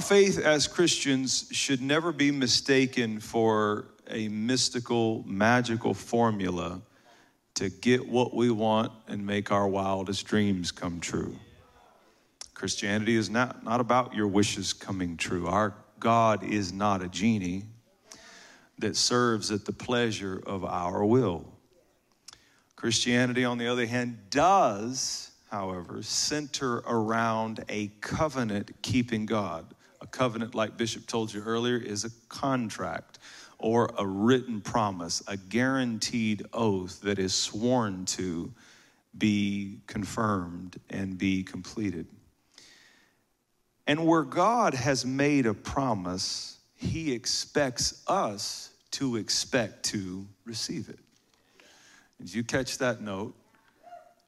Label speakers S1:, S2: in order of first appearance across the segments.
S1: Our faith as Christians should never be mistaken for a mystical, magical formula to get what we want and make our wildest dreams come true. Christianity is not, not about your wishes coming true. Our God is not a genie that serves at the pleasure of our will. Christianity, on the other hand, does, however, center around a covenant keeping God. Covenant, like Bishop told you earlier, is a contract or a written promise, a guaranteed oath that is sworn to be confirmed and be completed. And where God has made a promise, He expects us to expect to receive it. Did you catch that note?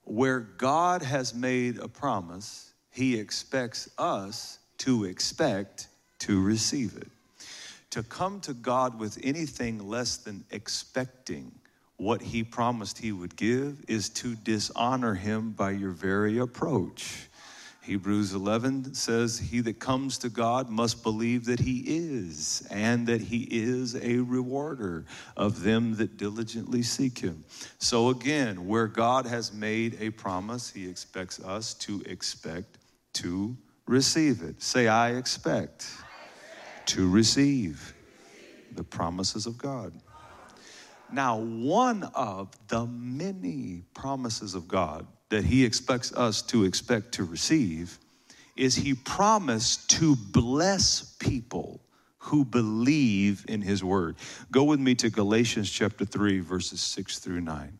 S1: Where God has made a promise, He expects us to expect to receive it. To come to God with anything less than expecting what He promised He would give is to dishonor Him by your very approach. Hebrews 11 says, He that comes to God must believe that He is, and that He is a rewarder of them that diligently seek Him. So, again, where God has made a promise, He expects us to expect to receive it. Say, I expect, to receive the promises of God. Now, one of the many promises of God that he expects us to expect to receive is he promised to bless people who believe in his word. Go with me to Galatians chapter 3, verses 6 through 9.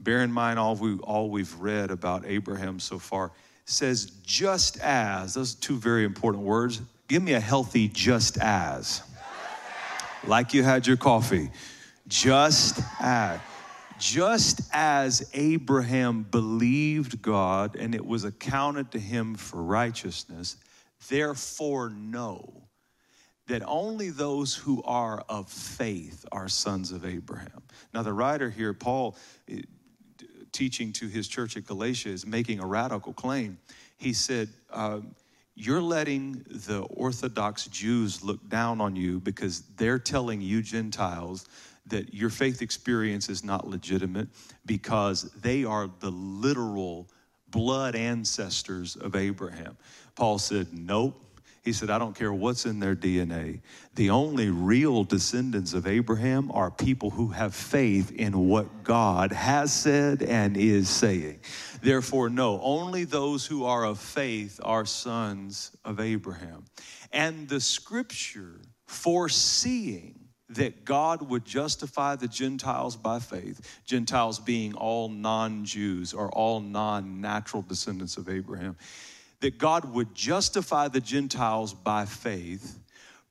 S1: Bear in mind all, we, all we've read about Abraham so far says, just as, those two very important words. Give me a healthy just as. Like you had your coffee. Just as. Just as Abraham believed God and it was accounted to him for righteousness, therefore know that only those who are of faith are sons of Abraham. Now, the writer here, Paul, teaching to his church at Galatia, is making a radical claim. He said, um, You're letting the Orthodox Jews look down on you because they're telling you Gentiles that your faith experience is not legitimate because they are the literal blood ancestors of Abraham. Paul said, Nope. He said, I don't care what's in their DNA. The only real descendants of Abraham are people who have faith in what God has said and is saying. Therefore, no, only those who are of faith are sons of Abraham. And the scripture foreseeing that God would justify the Gentiles by faith, Gentiles being all non Jews or all non natural descendants of Abraham, that God would justify the Gentiles by faith,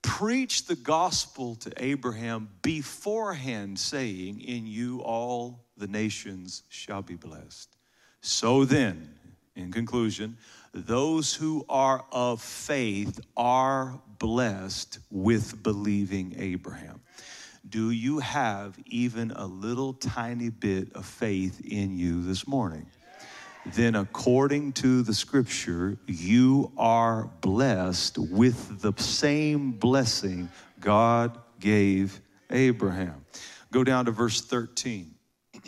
S1: preach the gospel to Abraham beforehand, saying, In you all the nations shall be blessed. So then, in conclusion, those who are of faith are blessed with believing Abraham. Do you have even a little tiny bit of faith in you this morning? Then, according to the scripture, you are blessed with the same blessing God gave Abraham. Go down to verse 13.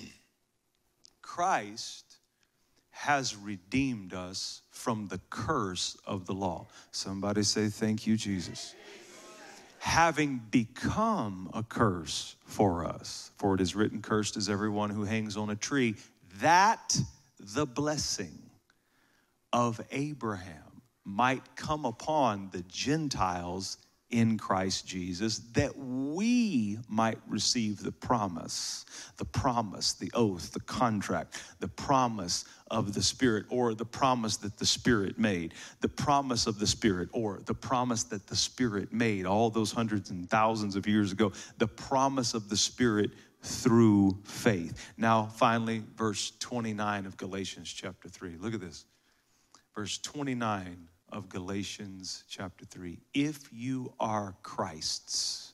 S1: Christ has redeemed us from the curse of the law. Somebody say, Thank you, Jesus having become a curse for us. For it is written, Cursed is everyone who hangs on a tree, that the blessing of Abraham might come upon the Gentiles in Christ Jesus that we might receive the promise, the promise, the oath, the contract, the promise of the Spirit, or the promise that the Spirit made, the promise of the Spirit, or the promise that the Spirit made all those hundreds and thousands of years ago, the promise of the Spirit through faith. Now, finally, verse 29 of Galatians chapter 3. Look at this. Verse 29 of Galatians chapter 3. If you are Christ's.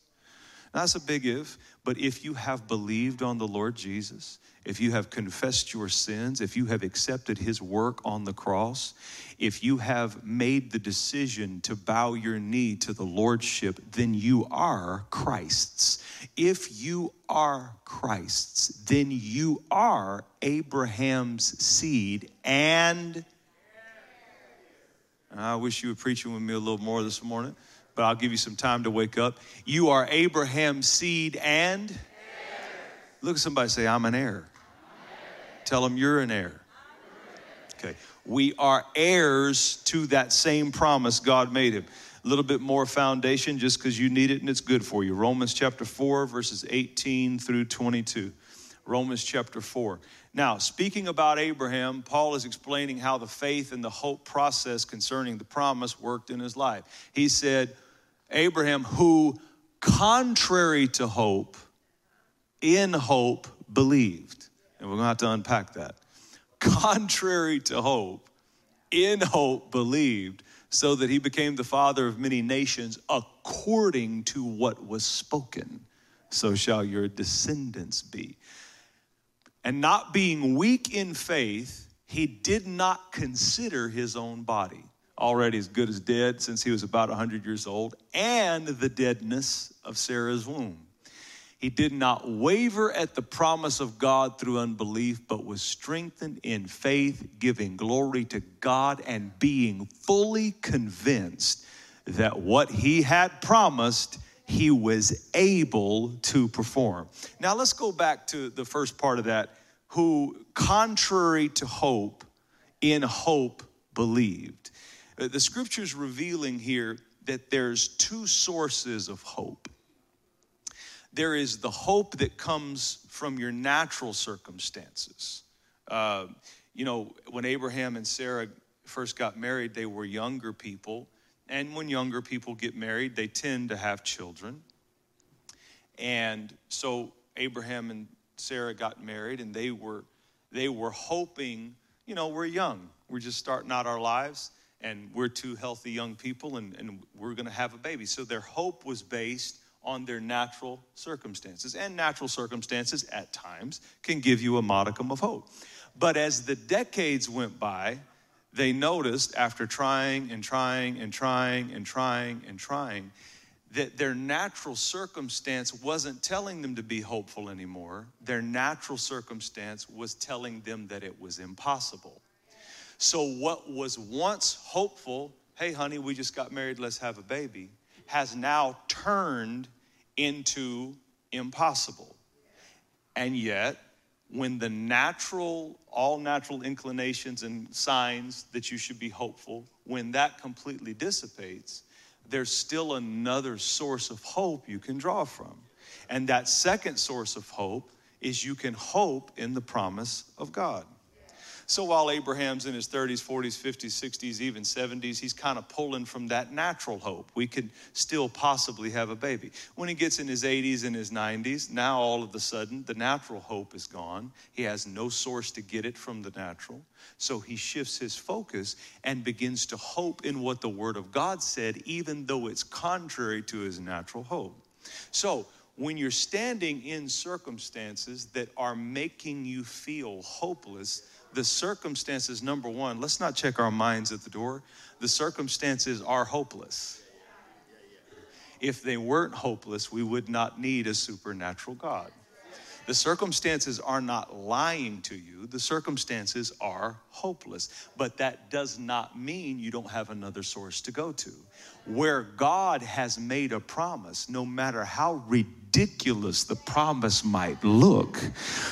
S1: Now, that's a big if. But if you have believed on the Lord Jesus, if you have confessed your sins, if you have accepted his work on the cross, if you have made the decision to bow your knee to the Lordship, then you are Christ's. If you are Christ's, then you are Abraham's seed and I wish you were preaching with me a little more this morning, but I'll give you some time to wake up. You are Abraham's seed and look at somebody say, I'm an heir. Tell them you're an heir. Okay. We are heirs to that same promise God made him. A little bit more foundation just because you need it and it's good for you. Romans chapter 4, verses 18 through 22. Romans chapter 4. Now, speaking about Abraham, Paul is explaining how the faith and the hope process concerning the promise worked in his life. He said, Abraham, who contrary to hope, in hope, believed. And we're going to have to unpack that. Contrary to hope, in hope believed, so that he became the father of many nations according to what was spoken. So shall your descendants be. And not being weak in faith, he did not consider his own body already as good as dead since he was about 100 years old, and the deadness of Sarah's womb. He did not waver at the promise of God through unbelief, but was strengthened in faith, giving glory to God and being fully convinced that what he had promised, he was able to perform. Now let's go back to the first part of that who, contrary to hope, in hope believed. Uh, the scripture's revealing here that there's two sources of hope there is the hope that comes from your natural circumstances. Uh, you know, when Abraham and Sarah first got married, they were younger people. And when younger people get married, they tend to have children. And so Abraham and Sarah got married, and they were they were hoping, you know, we're young, we're just starting out our lives, and we're two healthy young people, and, and we're going to have a baby. So their hope was based on their natural circumstances. And natural circumstances at times can give you a modicum of hope. But as the decades went by, they noticed after trying and trying and trying and trying and trying that their natural circumstance wasn't telling them to be hopeful anymore. Their natural circumstance was telling them that it was impossible. So, what was once hopeful, hey, honey, we just got married, let's have a baby, has now turned into impossible. And yet, when the natural, all natural inclinations and signs that you should be hopeful, when that completely dissipates, there's still another source of hope you can draw from. And that second source of hope is you can hope in the promise of God. So while Abraham's in his 30s, 40s, 50s, 60s, even 70s, he's kind of pulling from that natural hope. We could still possibly have a baby. When he gets in his 80s and his 90s, now all of a sudden the natural hope is gone. He has no source to get it from the natural. So he shifts his focus and begins to hope in what the Word of God said, even though it's contrary to his natural hope. So when you're standing in circumstances that are making you feel hopeless, the circumstances, number one, let's not check our minds at the door. The circumstances are hopeless. If they weren't hopeless, we would not need a supernatural God. The circumstances are not lying to you, the circumstances are hopeless. But that does not mean you don't have another source to go to. Where God has made a promise, no matter how ridiculous the promise might look,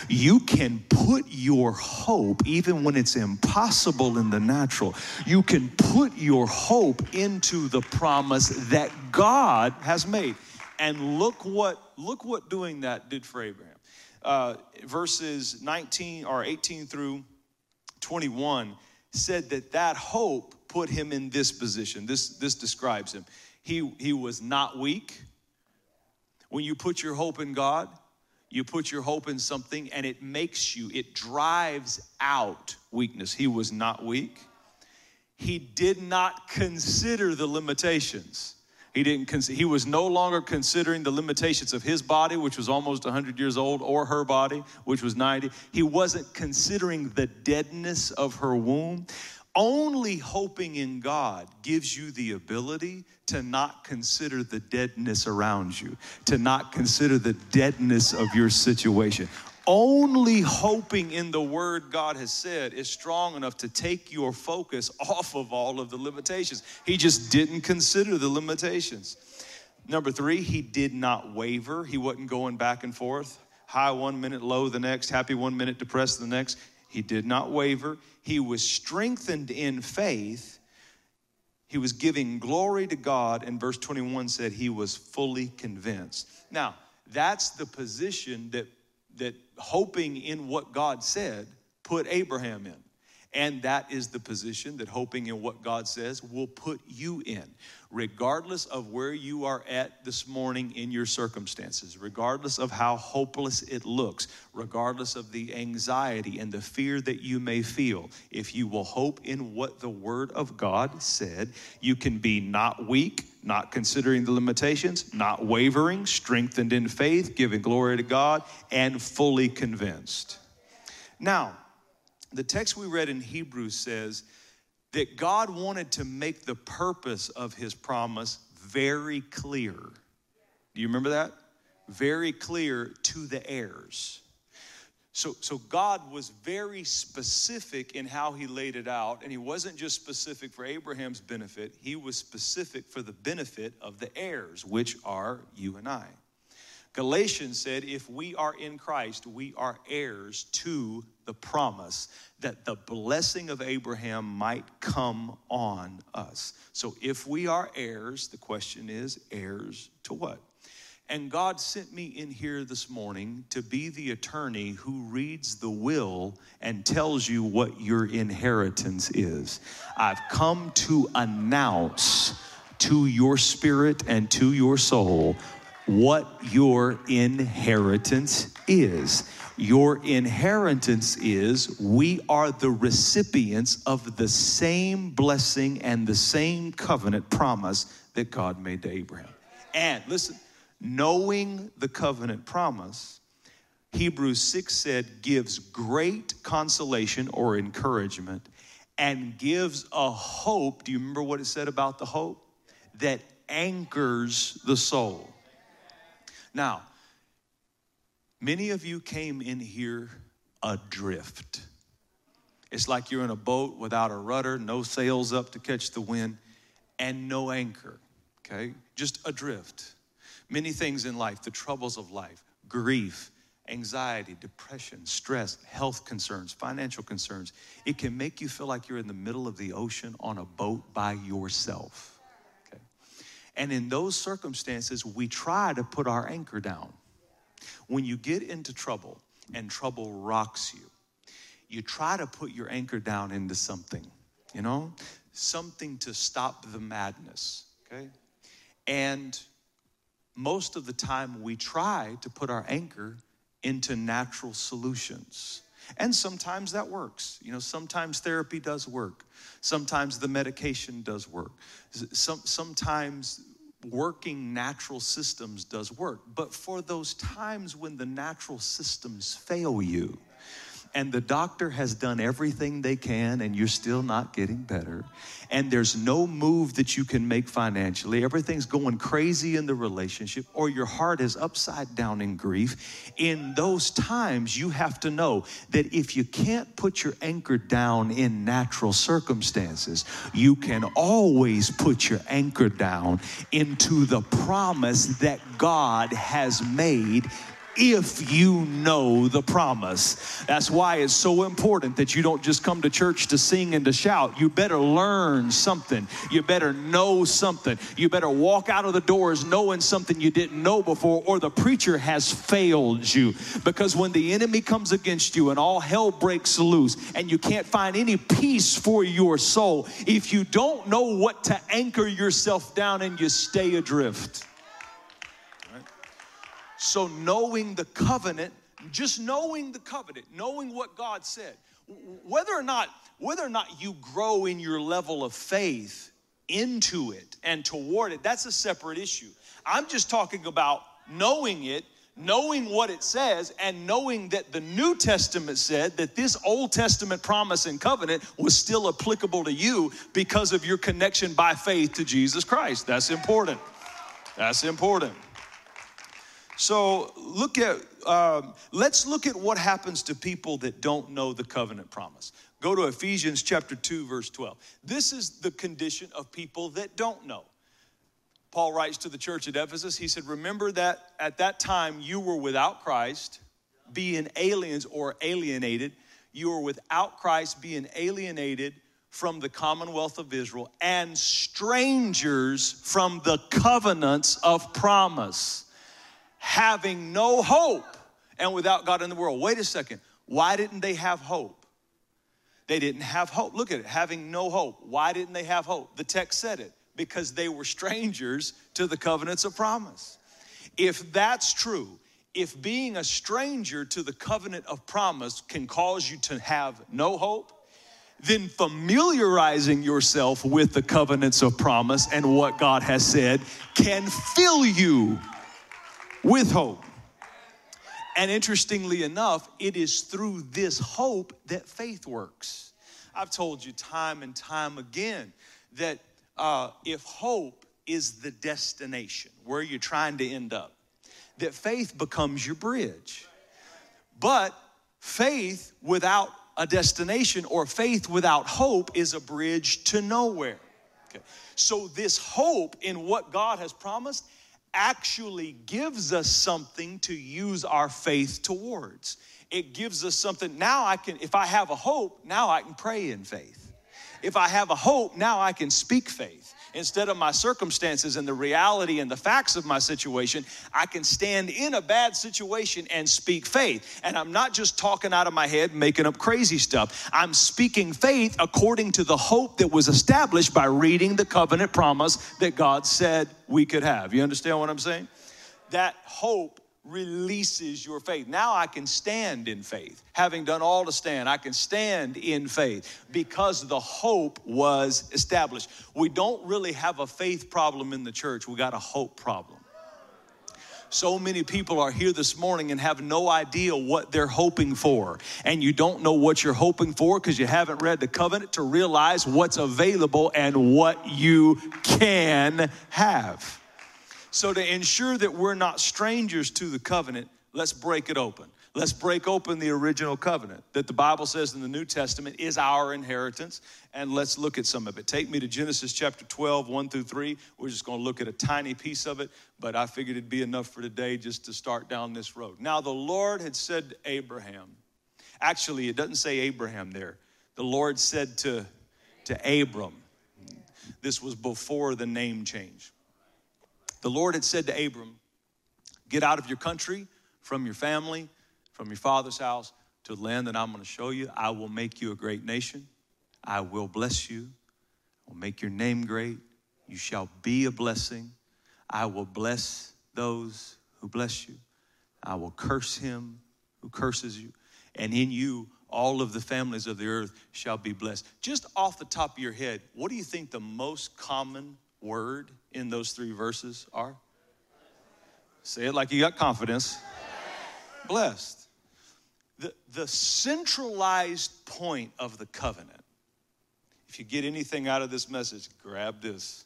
S1: you can put your hope, even when it's impossible in the natural, you can put your hope into the promise that God has made. And look what look what doing that did for Abraham uh, verses 19 or 18 through 21 said that that hope put him in this position. This, this describes him. He, he was not weak. When you put your hope in God, you put your hope in something and it makes you, it drives out weakness. He was not weak. He did not consider the limitations. He didn't he was no longer considering the limitations of his body, which was almost 100 years old, or her body, which was 90. He wasn't considering the deadness of her womb. Only hoping in God gives you the ability to not consider the deadness around you, to not consider the deadness of your situation only hoping in the word God has said is strong enough to take your focus off of all of the limitations. He just didn't consider the limitations. Number three, he did not waver. He wasn't going back and forth, high one minute, low the next, happy one minute, depressed the next. He did not waver. He was strengthened in faith. He was giving glory to God, and verse 21 said he was fully convinced. Now, that's the position that that hoping in what God said put Abraham in. And that is the position that hoping in what God says will put you in, regardless of where you are at this morning in your circumstances, regardless of how hopeless it looks, regardless of the anxiety and the fear that you may feel. If you will hope in what the Word of God said, you can be not weak, not considering the limitations, not wavering, strengthened in faith, giving glory to God, and fully convinced. Now, the text we read in Hebrews says that God wanted to make the purpose of his promise very clear. Do you remember that? Very clear to the heirs. So, so God was very specific in how he laid it out, and he wasn't just specific for Abraham's benefit, he was specific for the benefit of the heirs, which are you and I. Galatians said, if we are in Christ, we are heirs to the promise that the blessing of Abraham might come on us. So if we are heirs, the question is, heirs to what? And God sent me in here this morning to be the attorney who reads the will and tells you what your inheritance is. I've come to announce to your spirit and to your soul what your inheritance is. Your inheritance is we are the recipients of the same blessing and the same covenant promise that God made to Abraham. And listen, knowing the covenant promise, Hebrews 6 said, gives great consolation or encouragement and gives a hope. Do you remember what it said about the hope? That anchors the soul. Now, many of you came in here adrift. It's like you're in a boat without a rudder, no sails up to catch the wind, and no anchor, okay? Just adrift. Many things in life, the troubles of life, grief, anxiety, depression, stress, health concerns, financial concerns, it can make you feel like you're in the middle of the ocean on a boat by yourself. And in those circumstances, we try to put our anchor down. When you get into trouble and trouble rocks you, you try to put your anchor down into something, you know, something to stop the madness, okay? And most of the time, we try to put our anchor into natural solutions. And sometimes that works. You know, sometimes therapy does work. Sometimes the medication does work. Some, sometimes working natural systems does work. But for those times when the natural systems fail you, and the doctor has done everything they can and you're still not getting better. And there's no move that you can make financially. Everything's going crazy in the relationship or your heart is upside down in grief. In those times you have to know that if you can't put your anchor down in natural circumstances you can always put your anchor down into the promise that God has made if you know the promise. That's why it's so important that you don't just come to church to sing and to shout. You better learn something. You better know something. You better walk out of the doors knowing something you didn't know before, or the preacher has failed you. Because when the enemy comes against you and all hell breaks loose and you can't find any peace for your soul, if you don't know what to anchor yourself down and you stay adrift. So, knowing the covenant, just knowing the covenant, knowing what God said, whether or not whether or not you grow in your level of faith into it and toward it, that's a separate issue. I'm just talking about knowing it, knowing what it says, and knowing that the New Testament said that this Old Testament promise and covenant was still applicable to you because of your connection by faith to Jesus Christ. That's important. That's important. So look at um, let's look at what happens to people that don't know the covenant promise. Go to Ephesians chapter 2 verse 12. This is the condition of people that don't know. Paul writes to the church at Ephesus, he said, Remember that at that time you were without Christ, being aliens or alienated. You were without Christ, being alienated from the commonwealth of Israel and strangers from the covenants of promise, having no hope and without God in the world. Wait a second. Why didn't they have hope? They didn't have hope. Look at it, having no hope. Why didn't they have hope? The text said it because they were strangers to the covenants of promise. If that's true, if being a stranger to the covenant of promise can cause you to have no hope, then familiarizing yourself with the covenants of promise and what God has said can fill you with hope. And interestingly enough, it is through this hope that faith works. I've told you time and time again that uh, if hope is the destination where you're trying to end up, that faith becomes your bridge. But faith without a destination or faith without hope is a bridge to nowhere. Okay. So, this hope in what God has promised actually gives us something to use our faith towards. It gives us something. Now, I can, if I have a hope, now I can pray in faith. If I have a hope, now I can speak faith instead of my circumstances and the reality and the facts of my situation, I can stand in a bad situation and speak faith. And I'm not just talking out of my head, making up crazy stuff. I'm speaking faith according to the hope that was established by reading the covenant promise that God said we could have. You understand what I'm saying? That hope releases your faith. Now I can stand in faith. Having done all to stand, I can stand in faith because the hope was established. We don't really have a faith problem in the church, we got a hope problem. So many people are here this morning and have no idea what they're hoping for. And you don't know what you're hoping for because you haven't read the covenant to realize what's available and what you can have. So, to ensure that we're not strangers to the covenant, let's break it open. Let's break open the original covenant that the Bible says in the New Testament is our inheritance, and let's look at some of it. Take me to Genesis chapter 12, 1 through 3. We're just going to look at a tiny piece of it, but I figured it'd be enough for today just to start down this road. Now, the Lord had said to Abraham, actually, it doesn't say Abraham there. The Lord said to, to Abram, this was before the name change. The Lord had said to Abram, Get out of your country, from your family, from your father's house, to the land that I'm going to show you. I will make you a great nation. I will bless you. I will make your name great. You shall be a blessing. I will bless those who bless you. I will curse him who curses you. And in you, all of the families of the earth shall be blessed. Just off the top of your head, what do you think the most common word in those three verses are? Say it like you got confidence. Blessed. The, the centralized point of the covenant, if you get anything out of this message, grab this.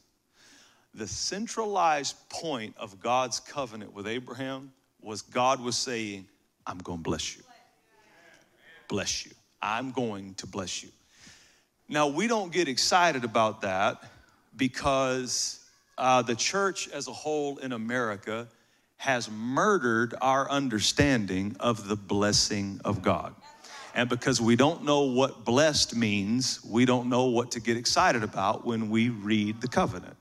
S1: The centralized point of God's covenant with Abraham was God was saying, I'm going to bless you. Bless you. I'm going to bless you. Now, we don't get excited about that because uh, the church as a whole in America has murdered our understanding of the blessing of God. And because we don't know what blessed means, we don't know what to get excited about when we read the covenant.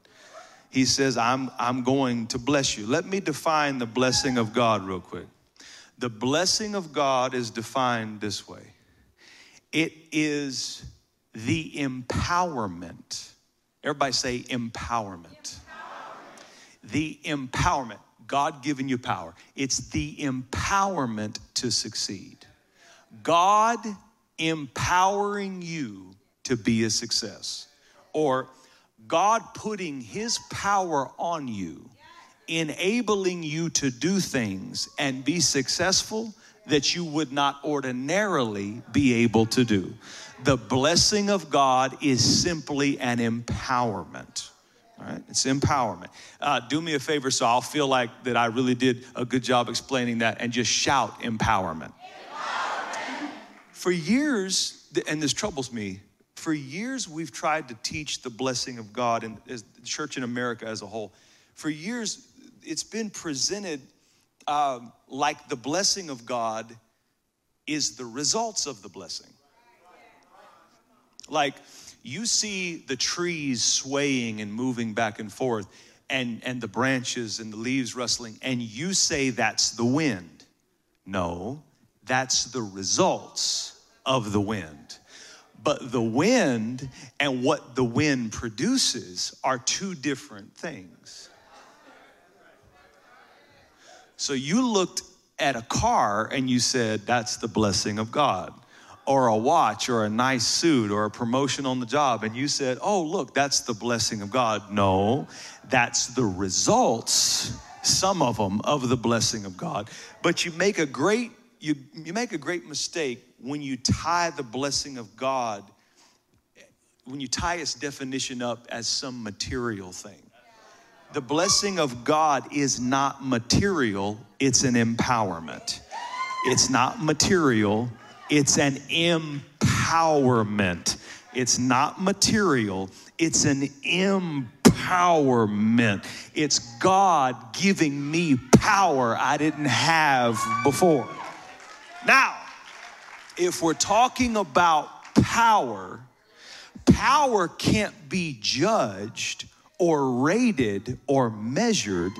S1: He says, I'm, I'm going to bless you. Let me define the blessing of God real quick. The blessing of God is defined this way it is the empowerment Everybody say empowerment. empowerment. The empowerment. God giving you power. It's the empowerment to succeed. God empowering you to be a success. Or God putting His power on you, enabling you to do things and be successful that you would not ordinarily be able to do. The blessing of God is simply an empowerment. All right, it's empowerment. Uh, do me a favor so I'll feel like that I really did a good job explaining that and just shout empowerment. empowerment. For years, and this troubles me, for years we've tried to teach the blessing of God and the church in America as a whole. For years, it's been presented um, like the blessing of God is the results of the blessing. Like you see the trees swaying and moving back and forth, and, and the branches and the leaves rustling, and you say that's the wind. No, that's the results of the wind. But the wind and what the wind produces are two different things. So you looked at a car and you said, That's the blessing of God. Or a watch or a nice suit or a promotion on the job, and you said, Oh, look, that's the blessing of God. No, that's the results, some of them, of the blessing of God. But you make a great you, you make a great mistake when you tie the blessing of God, when you tie its definition up as some material thing. The blessing of God is not material, it's an empowerment. It's not material, it's an empowerment. It's not material, it's an empowerment. It's God giving me power I didn't have before. Now, if we're talking about power, power can't be judged or rated or measured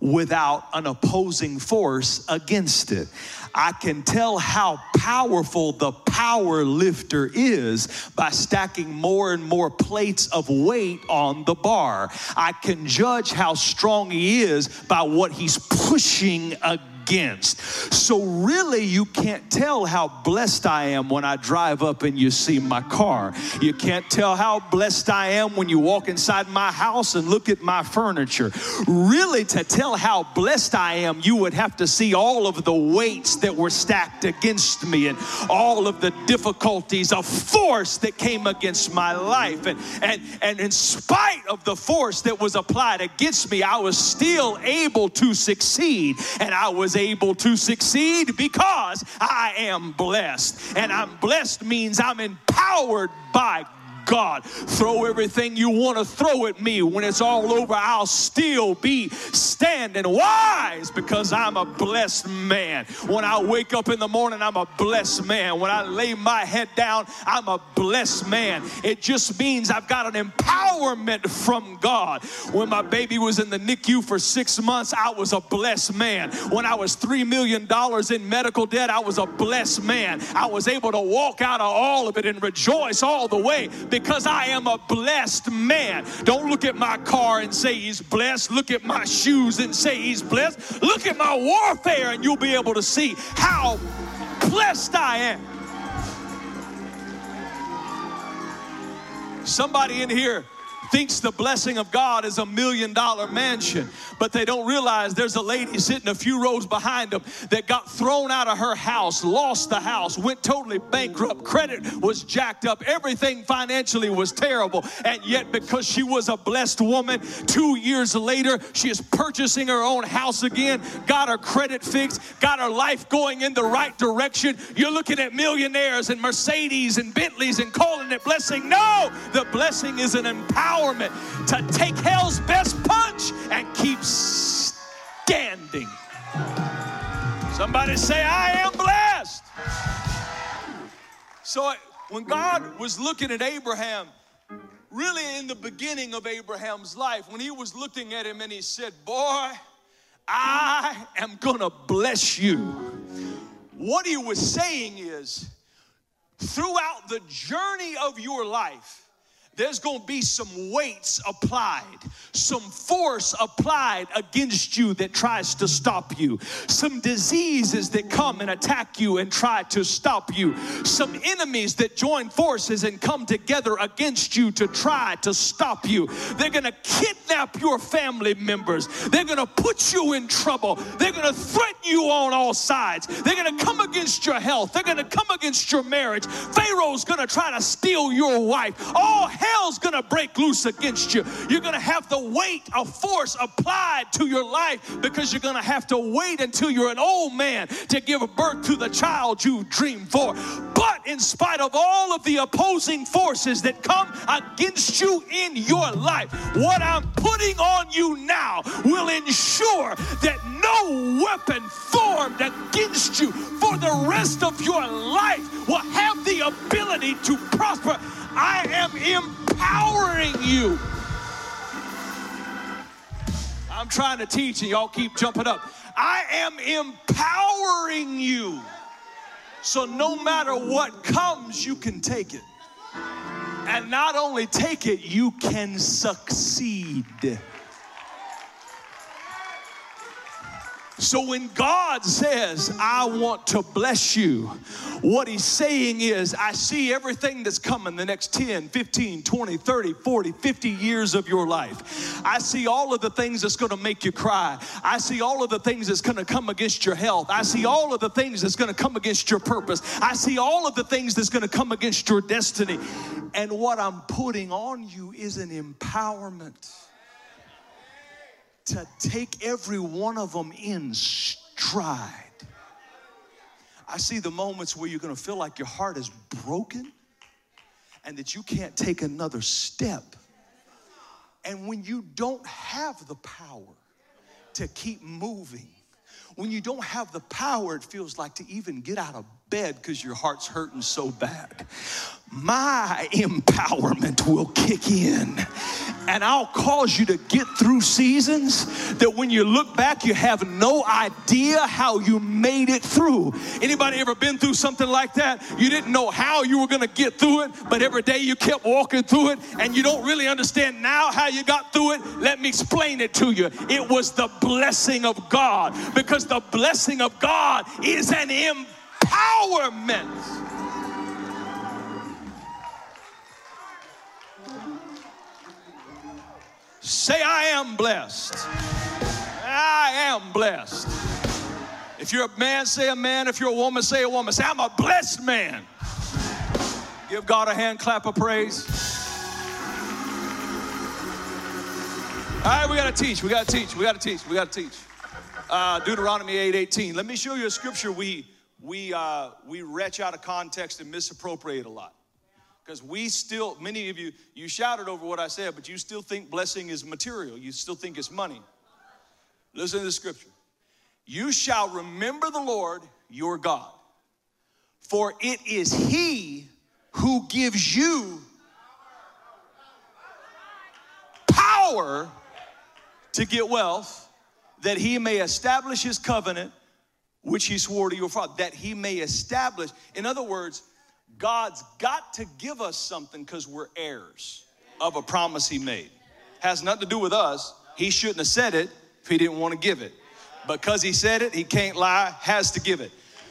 S1: without an opposing force against it. I can tell how powerful the power lifter is by stacking more and more plates of weight on the bar. I can judge how strong he is by what he's pushing against against. So, really, you can't tell how blessed I am when I drive up and you see my car. You can't tell how blessed I am when you walk inside my house and look at my furniture. Really, to tell how blessed I am, you would have to see all of the weights that were stacked against me and all of the difficulties of force that came against my life. And, and, and in spite of the force that was applied against me, I was still able to succeed and I was able to succeed because I am blessed. And I'm blessed means I'm empowered by God. Throw everything you want to throw at me. When it's all over, I'll still be standing wise because I'm a blessed man. When I wake up in the morning, I'm a blessed man. When I lay my head down, I'm a blessed man. It just means I've got an empowerment from God. When my baby was in the NICU for six months, I was a blessed man. When I was $3 million in medical debt, I was a blessed man. I was able to walk out of all of it and rejoice all the way because I am a blessed man. Don't look at my car and say he's blessed. Look at my shoes and say he's blessed. Look at my warfare and you'll be able to see how blessed I am. Somebody in here thinks the blessing of God is a million dollar mansion, but they don't realize there's a lady sitting a few rows behind them that got thrown out of her house, lost the house, went totally bankrupt, credit was jacked up, everything financially was terrible. And yet, because she was a blessed woman, two years later, she is purchasing her own house again, got her credit fixed, got her life going in the right direction. You're looking at millionaires and Mercedes and Bentleys and calling it blessing. No, the blessing is an empowerment empowerment to take hell's best punch and keep standing. Somebody say, I am blessed. So when God was looking at Abraham, really in the beginning of Abraham's life, when he was looking at him and he said, Boy, I am gonna bless you. What he was saying is, throughout the journey of your life,
S2: there's going to be some weights applied, some force applied against you that tries to stop you, some diseases that come and attack you and try to stop you, some enemies that join forces and come together against you to try to stop you. They're going to kidnap your family members, they're going to put you in trouble, they're going to threaten you on all sides, they're going to come against your health, they're going to come against your marriage. Pharaoh's going to try to steal your wife. All hell's gonna break loose against you. You're gonna have the weight of force applied to your life because you're gonna have to wait until you're an old man to give birth to the child you dreamed for. But in spite of all of the opposing forces that come against you in your life, what I'm putting on you now will ensure that no weapon formed against you for the rest of your life will have the ability to prosper. I am empowering you. I'm trying to teach and y'all keep jumping up. I am empowering you. So no matter what comes, you can take it. And not only take it, you can succeed. So when God says, I want to bless you, what he's saying is, I see everything that's coming the next 10, 15, 20, 30, 40, 50 years of your life. I see all of the things that's going to make you cry. I see all of the things that's going to come against your health. I see all of the things that's going to come against your purpose. I see all of the things that's going to come against your destiny. And what I'm putting on you is an empowerment to take every one of them in stride. I see the moments where you're going to feel like your heart is broken and that you can't take another step. And when you don't have the power to keep moving, when you don't have the power, it feels like to even get out of bed because your heart's hurting so bad. My empowerment will kick in and I'll cause you to get through seasons that when you look back you have no idea how you made it through. Anybody ever been through something like that? You didn't know how you were going to get through it, but every day you kept walking through it and you don't really understand now how you got through it. Let me explain it to you. It was the blessing of God because the blessing of God is an empowerment empowerment. Say, I am blessed. I am blessed. If you're a man, say a man. If you're a woman, say a woman. Say, I'm a blessed man. Give God a hand clap of praise. All right, we got to teach. We got to teach. We got to teach. We got to teach. Uh, Deuteronomy 8 18. Let me show you a scripture we we, uh, we retch out of context and misappropriate a lot. Because we still, many of you, you shouted over what I said, but you still think blessing is material. You still think it's money. Listen to the scripture. You shall remember the Lord your God, for it is He who gives you power to get wealth, that He may establish His covenant which he swore to your father, that he may establish. In other words, God's got to give us something because we're heirs of a promise he made. Has nothing to do with us. He shouldn't have said it if he didn't want to give it. Because he said it, he can't lie, has to give it.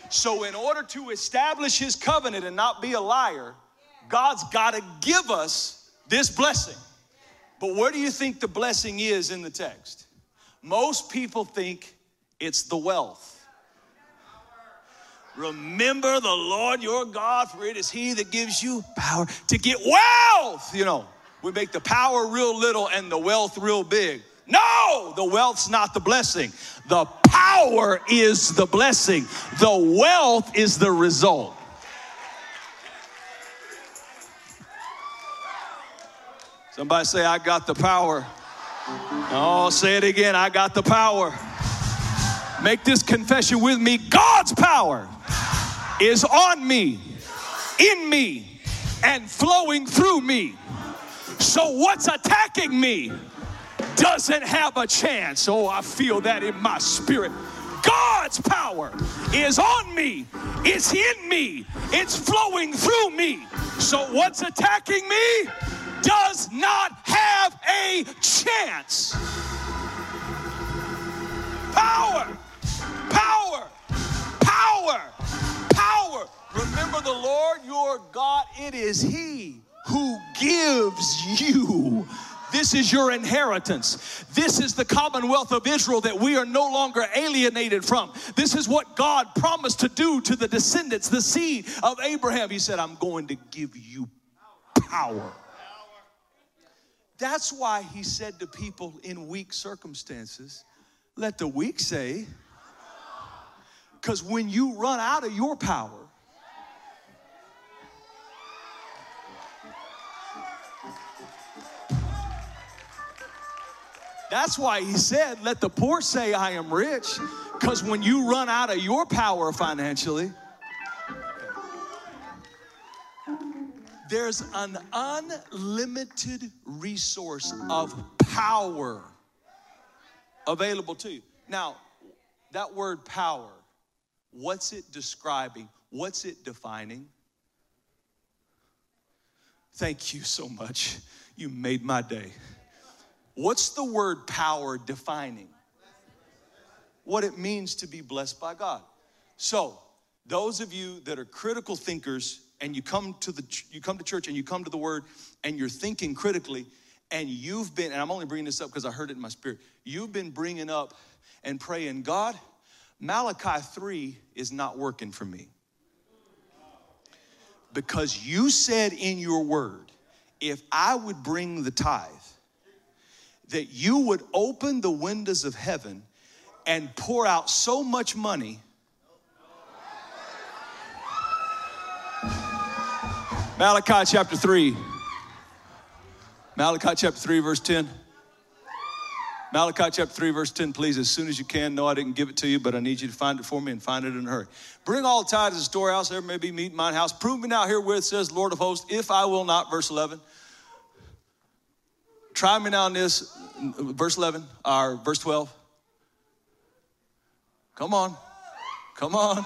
S2: So, in order to establish his covenant and not be a liar, God's got to give us this blessing. But where do you think the blessing is in the text? Most people think it's the wealth. Remember the Lord your God, for it is He that gives you power to get wealth. You know, we make the power real little and the wealth real big. No, the wealth's not the blessing. The power is the blessing, the wealth is the result. Somebody say, I got the power. Oh, say it again. I got the power. Make this confession with me God's power is on me, in me, and flowing through me. So, what's attacking me doesn't have a chance. Oh, I feel that in my spirit. God's power is on me, it's in me, it's flowing through me. So, what's attacking me does not have a chance. Power, power, power, power. Remember the Lord your God, it is He who gives you this is your inheritance. This is the commonwealth of Israel that we are no longer alienated from. This is what God promised to do to the descendants, the seed of Abraham. He said, I'm going to give you power. That's why he said to people in weak circumstances, let the weak say, because when you run out of your power, That's why he said, Let the poor say, I am rich. Because when you run out of your power financially, there's an unlimited resource of power available to you. Now, that word power, what's it describing? What's it defining? Thank you so much. You made my day. What's the word power defining? What it means to be blessed by God. So, those of you that are critical thinkers and you come to the you come to church and you come to the word and you're thinking critically and you've been and I'm only bringing this up because I heard it in my spirit. You've been bringing up and praying, God, Malachi 3 is not working for me. Because you said in your word, if I would bring the tithe that you would open the windows of heaven and pour out so much money. Malachi chapter 3. Malachi chapter 3, verse 10. Malachi chapter 3, verse 10, please, as soon as you can. No, I didn't give it to you, but I need you to find it for me and find it in a hurry. Bring all the tithes to the storehouse, there may be meat in mine house. Prove me now herewith, says Lord of hosts, if I will not, verse 11 Try me now on this, verse 11, or verse 12. Come on. Come on.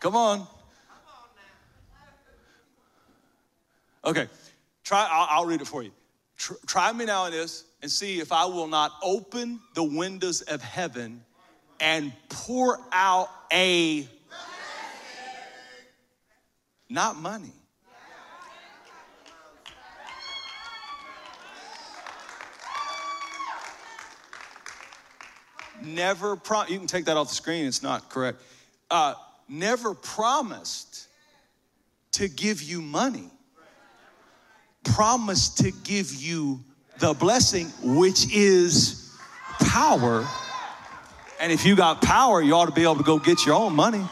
S2: Come on. Okay, try, I'll, I'll read it for you. Tr- try me now on this and see if I will not open the windows of heaven and pour out a, not money. Never pro- you can take that off the screen it's not correct. Uh, never promised to give you money. Promised to give you the blessing which is power. And if you got power you ought to be able to go get your own money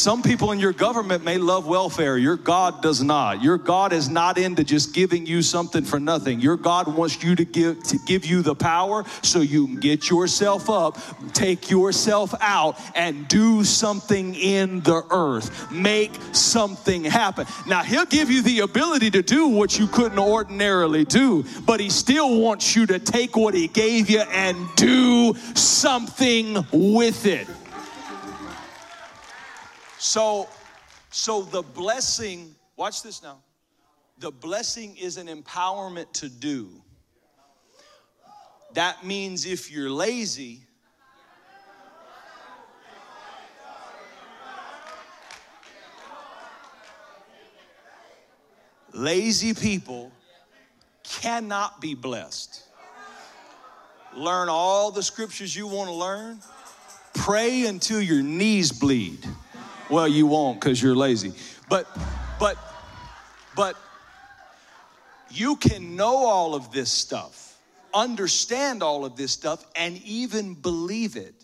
S2: Some people in your government may love welfare. Your God does not. Your God is not into just giving you something for nothing. Your God wants you to give to give you the power so you can get yourself up, take yourself out and do something in the earth. Make something happen. Now, he'll give you the ability to do what you couldn't ordinarily do, but he still wants you to take what he gave you and do something with it. So, so the blessing, watch this now. The blessing is an empowerment to do. That means if you're lazy, lazy people cannot be blessed. Learn all the scriptures you want to learn. Pray until your knees bleed. Well, you won't because you're lazy. But, but, but you can know all of this stuff, understand all of this stuff, and even believe it.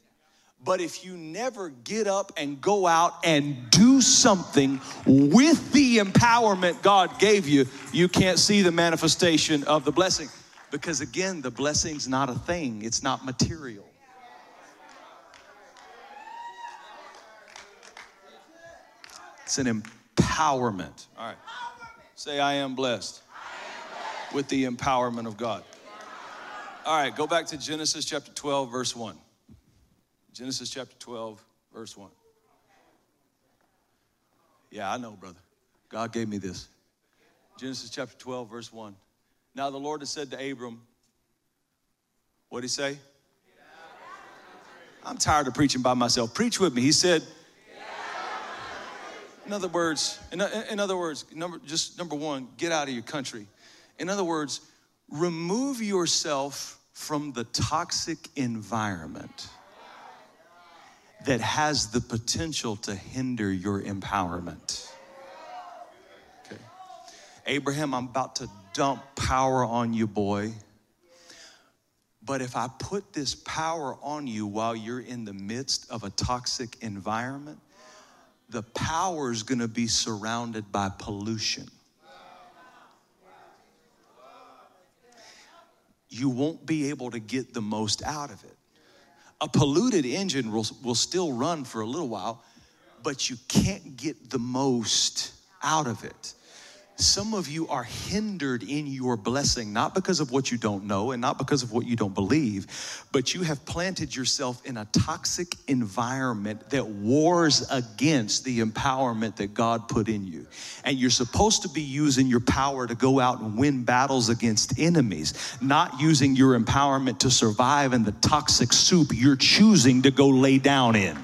S2: But if you never get up and go out and do something with the empowerment God gave you, you can't see the manifestation of the blessing. Because again, the blessing's not a thing, it's not material. It's an empowerment. All right. Say, I am blessed, with the empowerment of God. All right, go back to Genesis chapter 12, verse 1. Genesis chapter 12, verse 1.
S1: Yeah, I know, brother. God gave me this. Genesis chapter 12, verse 1. Now the Lord has said to Abram, what did he say? I'm tired of preaching by myself. Preach with me. He said, in other words, in, in other words, number, just number one, get out of your country. In other words, remove yourself from the toxic environment that has the potential to hinder your empowerment. Okay. Abraham, I'm about to dump power on you, boy. But if I put this power on you while you're in the midst of a toxic environment, the power is going to be surrounded by pollution. You won't be able to get the most out of it. A polluted engine will, will still run for a little while, but you can't get the most out of it. Some of you are hindered in your blessing, not because of what you don't know and not because of what you don't believe, but you have planted yourself in a toxic environment that wars against the empowerment that God put in you. And you're supposed to be using your power to go out and win battles against enemies, not using your empowerment to survive in the toxic soup you're choosing to go lay down in.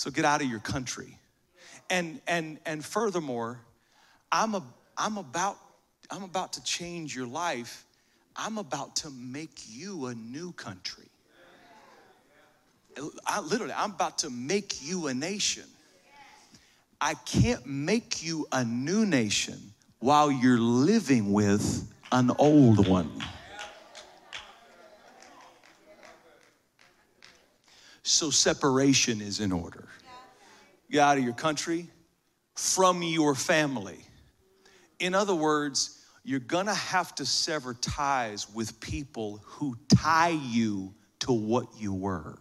S1: So get out of your country. And and and furthermore, I'm a I'm about I'm about to change your life. I'm about to make you a new country. I literally I'm about to make you a nation. I can't make you a new nation while you're living with an old one. So separation is in order. Get out of your country, from your family. In other words, you're gonna have to sever ties with people who tie you to what you were.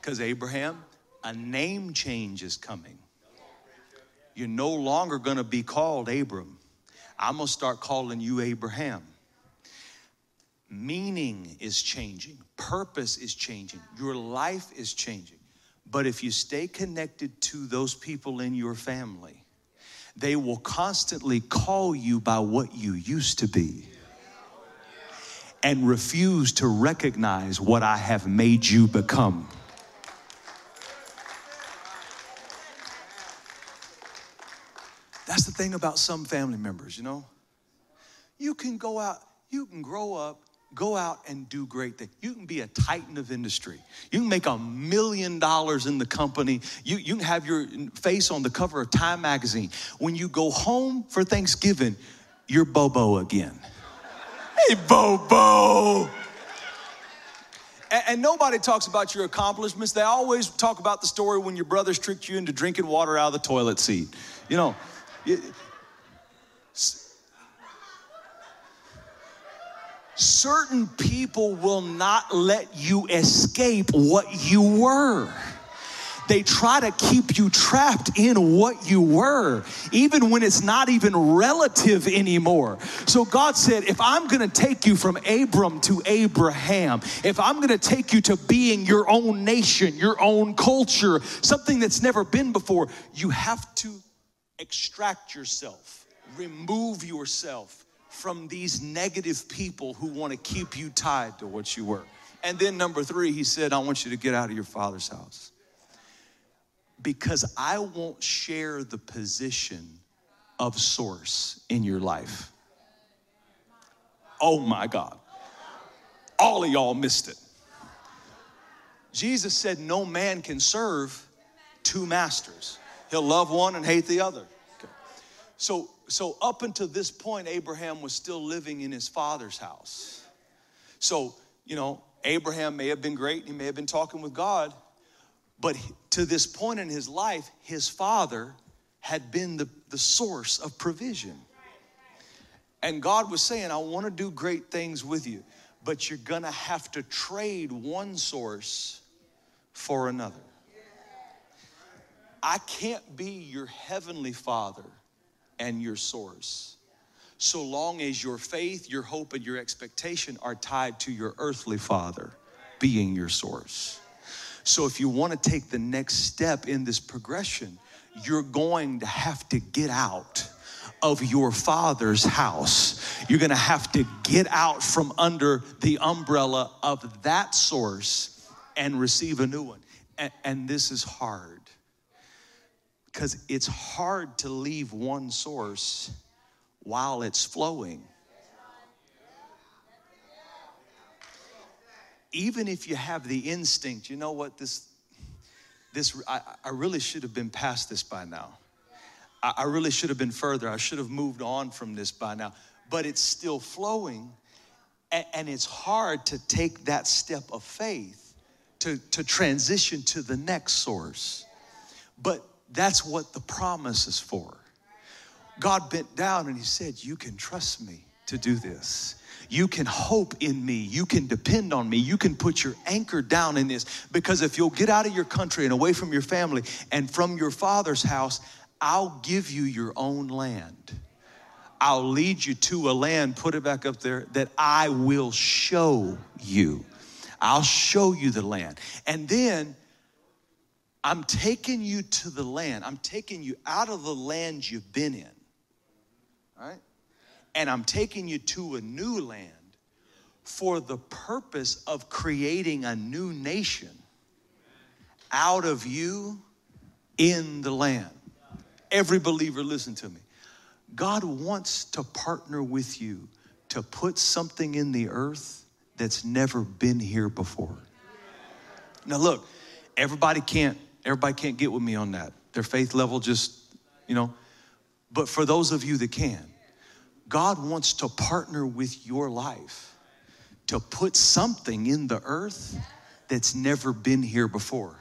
S1: Because Abraham, a name change is coming. You're no longer gonna be called Abram. I'm gonna start calling you Abraham. Meaning is changing, purpose is changing, your life is changing. But if you stay connected to those people in your family, they will constantly call you by what you used to be and refuse to recognize what I have made you become. That's the thing about some family members, you know? You can go out, you can grow up go out and do great things. You can be a titan of industry. You can make a million dollars in the company. You, you can have your face on the cover of Time magazine. When you go home for Thanksgiving, you're Bobo again. Hey, Bobo. And, and nobody talks about your accomplishments. They always talk about the story when your brothers tricked you into drinking water out of the toilet seat. You know, certain people will not let you escape what you were. They try to keep you trapped in what you were, even when it's not even relative anymore. So God said, if I'm gonna take you from Abram to Abraham, if I'm gonna take you to being your own nation, your own culture, something that's never been before, you have to extract yourself, remove yourself from these negative people who want to keep you tied to what you were. And then, number three, he said, I want you to get out of your father's house because I won't share the position of source in your life. Oh my God. All of y'all missed it. Jesus said, No man can serve two masters. He'll love one and hate the other. So so up until this point, Abraham was still living in his father's house. So, you know, Abraham may have been great, he may have been talking with God, but to this point in his life, his father had been the, the source of provision. And God was saying, I want to do great things with you, but you're gonna have to trade one source for another. I can't be your heavenly father and your source. so long as your faith, your hope, and your expectation are tied to your earthly father being your source. So if you want to take the next step in this progression, you're going to have to get out of your father's house. You're going to have to get out from under the umbrella of that source and receive a new one. And, and this is hard because it's hard to leave one source while it's flowing. Even if you have the instinct, you know what, this, this I, I really should have been past this by now. I, I really should have been further. I should have moved on from this by now. But it's still flowing, and, and it's hard to take that step of faith to, to transition to the next source. But that's what the promise is for. God bent down and He said, You can trust me to do this. You can hope in me. You can depend on me. You can put your anchor down in this. Because if you'll get out of your country and away from your family and from your father's house, I'll give you your own land. I'll lead you to a land, put it back up there, that I will show you. I'll show you the land. And then I'm taking you to the land. I'm taking you out of the land you've been in. Right? And I'm taking you to a new land for the purpose of creating a new nation out of you in the land. Every believer, listen to me. God wants to partner with you to put something in the earth that's never been here before. Now, look, everybody can't Everybody can't get with me on that. Their faith level just, you know. But for those of you that can, God wants to partner with your life to put something in the earth that's never been here before.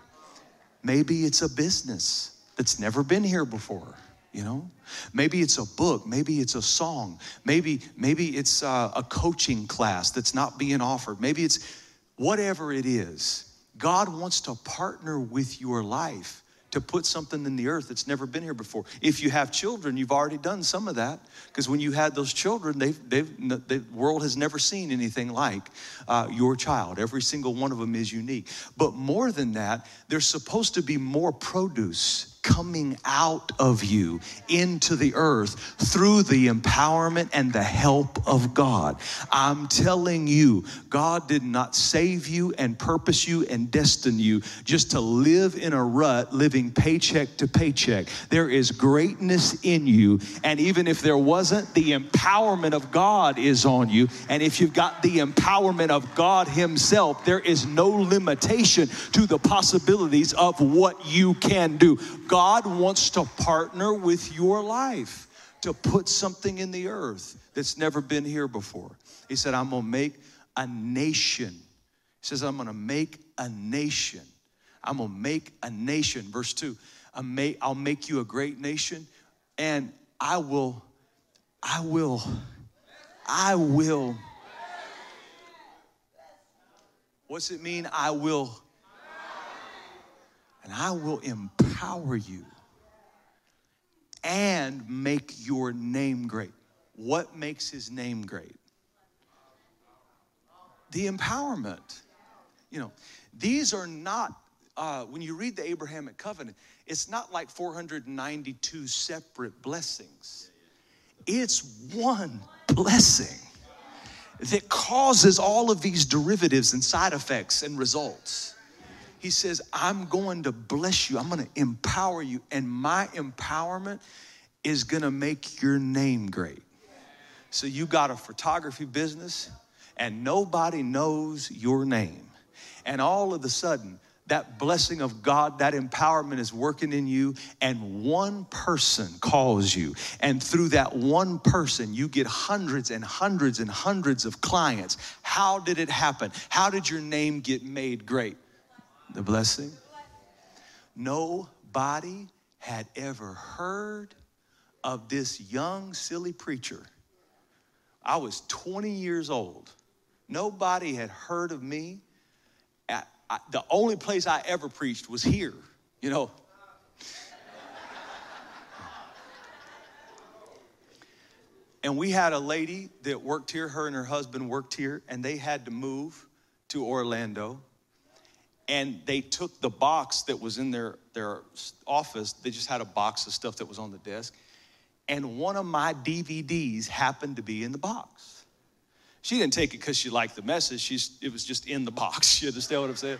S1: Maybe it's a business that's never been here before you know maybe it's a book maybe it's a song maybe maybe it's a, a, coaching class that's not being offered maybe it's whatever it is God wants to partner with your life to put something in the earth that's never been here before. If you have children, you've already done some of that because when you had those children, they've, they've, the world has never seen anything like uh, your child. Every single one of them is unique. But more than that, there's supposed to be more produce coming out of you into the earth through the empowerment and the help of God. I'm telling you, God did not save you and purpose you and destine you just to live in a rut, living paycheck to paycheck. There is greatness in you. And even if there wasn't, the empowerment of God is on you. And if you've got the empowerment of God Himself, there is no limitation to the possibilities of what you can do. God wants to partner with your life to put something in the earth that's never been here before. He said, I'm gonna make a nation. He says, I'm gonna make a nation. I'm gonna make a nation. Verse 2 I'll make you a great nation, and I will, I will, I will. What's it mean? I will and I will empower you and make your name great. What makes his name great? The empowerment. You know, these are not, uh, when you read the Abrahamic covenant, it's not like 492 separate blessings. It's one blessing that causes all of these derivatives and side effects and results. He says, I'm going to bless you, I'm going to empower you, and my empowerment is going to make your name great. So you got a photography business, and nobody knows your name. And all of a sudden, that blessing of God, that empowerment is working in you, and one person calls you. And through that one person, you get hundreds and hundreds and hundreds of clients. How did it happen? How did your name get made great? The blessing. Nobody had ever heard of this young, silly preacher. I was 20 years old. Nobody had heard of me. I, I, the only place I ever preached was here, you know. And we had a lady that worked here, her and her husband worked here, and they had to move to Orlando. And they took the box that was in their, their office, they just had a box of stuff that was on the desk. And one of my DVDs happened to be in the box. She didn't take it because she liked the message, She's, it was just in the box. You understand what I'm saying?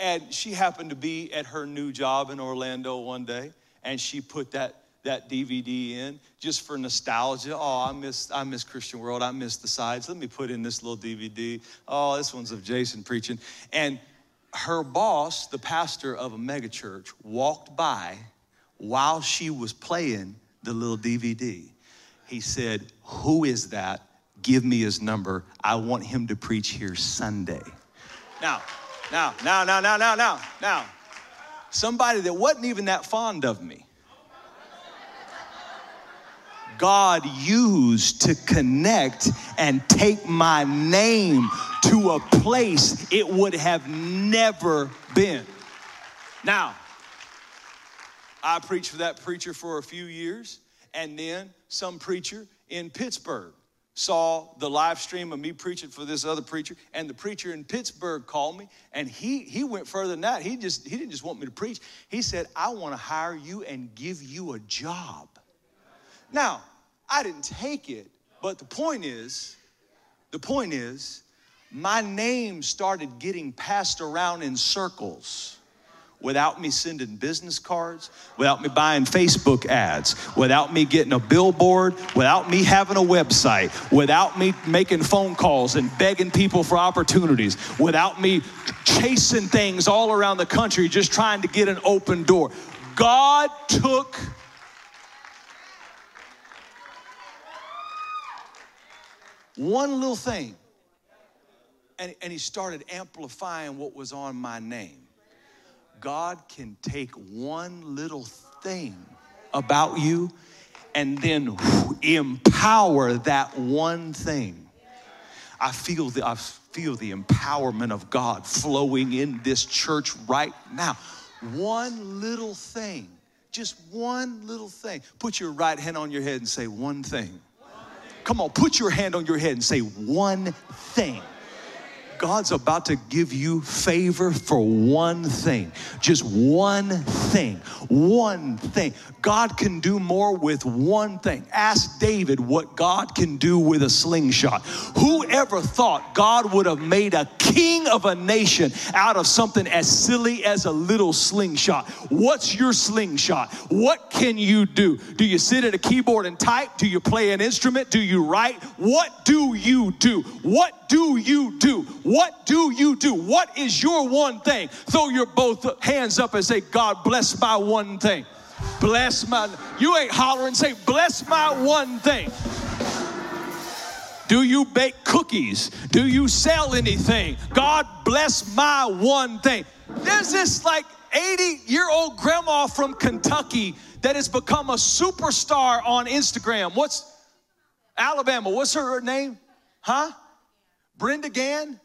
S1: And she happened to be at her new job in Orlando one day, and she put that that DVD in just for nostalgia. Oh, I miss I miss Christian World. I miss the sides. Let me put in this little DVD. Oh, this one's of Jason preaching. And her boss, the pastor of a megachurch, walked by while she was playing the little DVD. He said, "Who is that? Give me his number. I want him to preach here Sunday." Now, now, now, now, now, now, now, now. Somebody that wasn't even that fond of me God used to connect and take my name to a place it would have never been. Now, I preached for that preacher for a few years, and then some preacher in Pittsburgh saw the live stream of me preaching for this other preacher and the preacher in pittsburgh called me and he he went further than that. He just he didn't just want me to preach. He said i want to hire you and give you a job now, I didn't take it, but the point is, the point is, my name started getting passed around in circles without me sending business cards, without me buying Facebook ads, without me getting a billboard, without me having a website, without me making phone calls and begging people for opportunities, without me chasing things all around the country just trying to get an open door. God took One little thing. And, and he started amplifying what was on my name. God can take one little thing about you and then empower that one thing. I feel the I feel the empowerment of God flowing in this church right now. One little thing, just one little thing. Put your right hand on your head and say one thing. Come on, put your hand on your head and say one thing. God's about to give you favor for one thing. Just one thing. One thing. God can do more with one thing. Ask David what God can do with a slingshot. Whoever thought God would have made a king of a nation out of something as silly as a little slingshot? What's your slingshot? What can you do? Do you sit at a keyboard and type? Do you play an instrument? Do you write? What do you do? What do you do? What do you do? What is your one thing? Throw your both hands up and say, God bless my one thing. Bless my, you ain't hollering, say, bless my one thing. Do you bake cookies? Do you sell anything? God bless my one thing. There's this like 80 year old grandma from Kentucky that has become a superstar on Instagram. What's Alabama? What's her name? Huh? Brenda Gantt?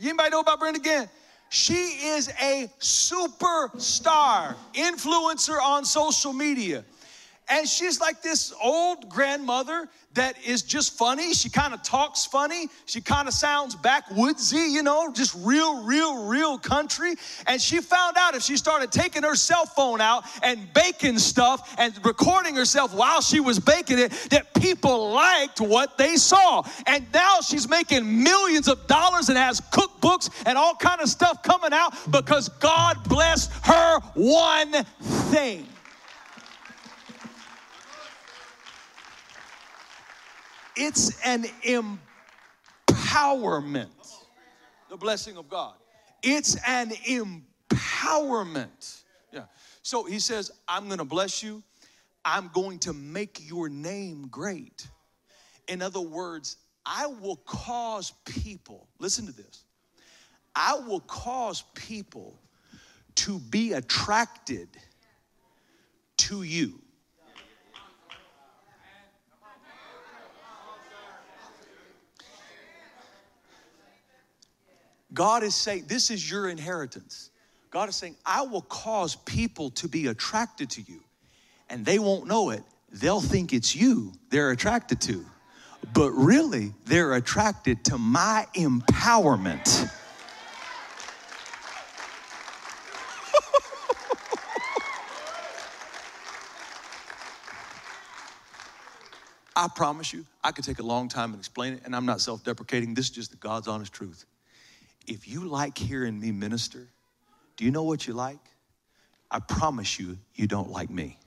S1: Anybody know about Brenda Gantt? She is a superstar, influencer on social media. And she's like this old grandmother that is just funny. She kind of talks funny. She kind of sounds backwoodsy, you know, just real, real, real country. And she found out if she started taking her cell phone out and baking stuff and recording herself while she was baking it, that people liked what they saw. And now she's making millions of dollars and has cookbooks and all kind of stuff coming out because God blessed her one thing. It's an empowerment. The blessing of God. It's an empowerment. Yeah. So he says, I'm going to bless you. I'm going to make your name great. In other words, I will cause people, listen to this, I will cause people to be attracted to you. God is saying, This is your inheritance. God is saying, I will cause people to be attracted to you, and they won't know it. they'll think it's you they're attracted to. But really, they're attracted to my empowerment. I promise you, I could take a long time and explain it, and I'm not self deprecating. This is just the God's honest truth. If you like hearing me minister, do you know what you like? I promise you, you don't like me.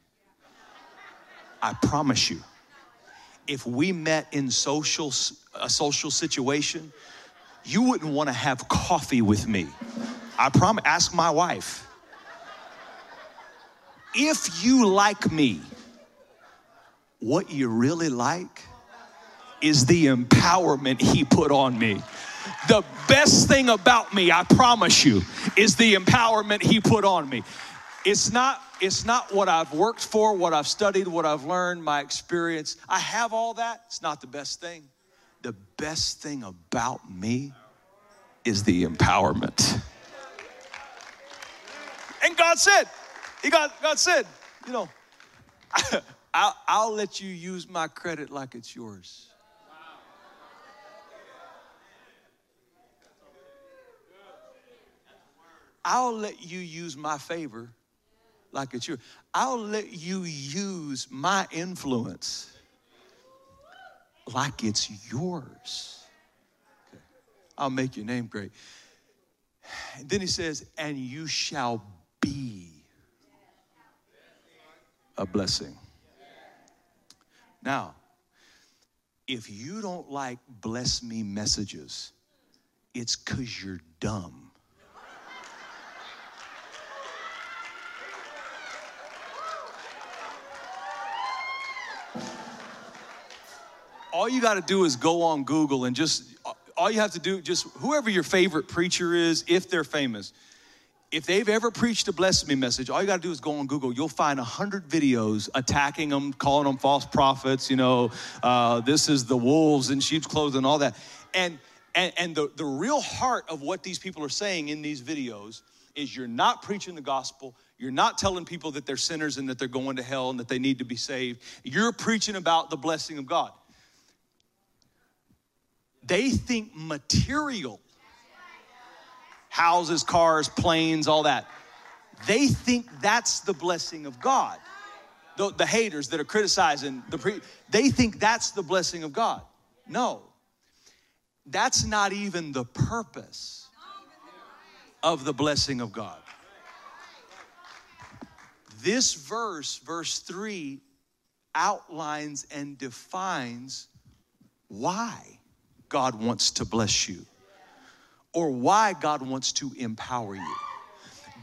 S1: I promise you. If we met in social a social situation, you wouldn't want to have coffee with me. I promise. Ask my wife. If you like me, what you really like is the empowerment he put on me. The best thing about me, I promise you, is the empowerment he put on me. It's not it's not what I've worked for, what I've studied, what I've learned, my experience. I have all that. It's not the best thing. The best thing about me is the empowerment. And God said, He got God said, you know, I'll, I'll let you use my credit like it's yours. I'll let you use my favor like it's yours. I'll let you use my influence like it's yours. Okay. I'll make your name great. And then he says, and you shall be a blessing. Now, if you don't like bless me messages, it's because you're dumb. All you got to do is go on Google and just, all you have to do, just whoever your favorite preacher is, if they're famous, if they've ever preached a bless me message, all you got to do is go on Google. You'll find a hundred videos attacking them, calling them false prophets. You know, uh, this is the wolves in sheep's clothing, and all that. And and, and the, the real heart of what these people are saying in these videos is you're not preaching the gospel. You're not telling people that they're sinners and that they're going to hell and that they need to be saved. You're preaching about the blessing of God. They think material houses, cars, planes, all that. They think that's the blessing of God. The, the haters that are criticizing the pre, they think that's the blessing of God. No, that's not even the purpose of the blessing of God. This verse, verse 3, outlines and defines why God wants to bless you or why God wants to empower you.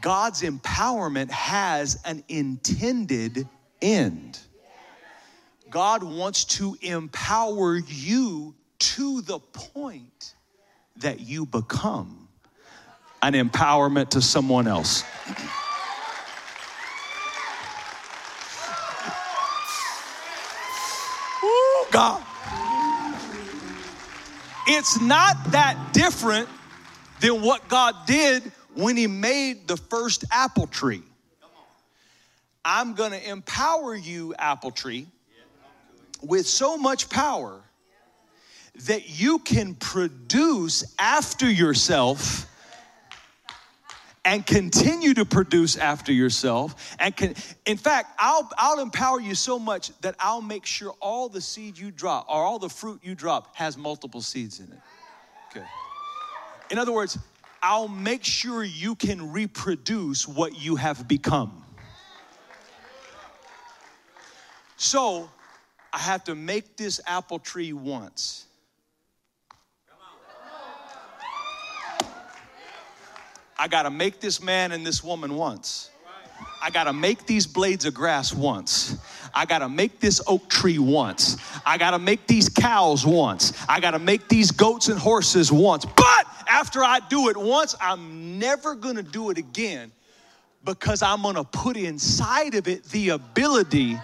S1: God's empowerment has an intended end. God wants to empower you to the point that you become an empowerment to someone else. Ooh, God. It's not that different than what God did when He made the first apple tree. I'm going to empower you, apple tree, with so much power that you can produce after yourself and continue to produce after yourself and can in fact I'll, I'll empower you so much that i'll make sure all the seed you drop or all the fruit you drop has multiple seeds in it okay in other words, I'll make sure you can reproduce what you have become. So, I have to make this apple tree once. I got to make this man and this woman once. I got to make these blades of grass once. I got to make this oak tree once. I got to make these cows once. I got to make these goats and horses once. But after I do it once, I'm never to do it again because I'm to put inside of it the ability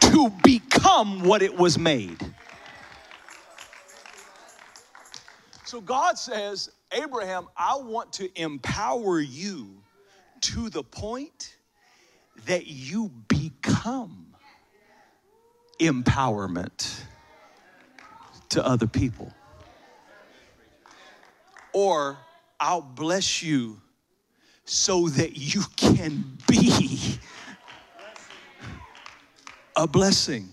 S1: to become what it was made. So God says, Abraham, I want to empower you to the point that you become
S2: empowerment to other people. Or I'll bless you so that you can be a blessing.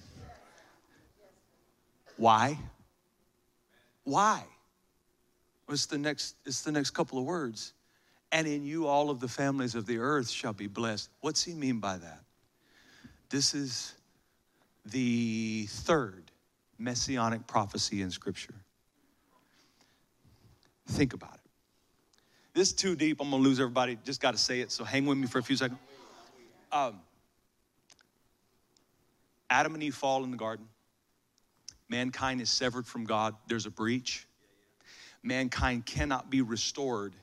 S2: Why? Why? It's the next, it's the next couple of words. And in you all of the families of the earth shall be blessed. What's he mean by that? This is the third messianic prophecy in Scripture. Think about it. This is too deep. I'm gonna lose everybody. Just got to say it. So hang with me for a few seconds. Um, Adam and Eve fall in the garden. Mankind is severed from God. There's a breach. Mankind cannot be restored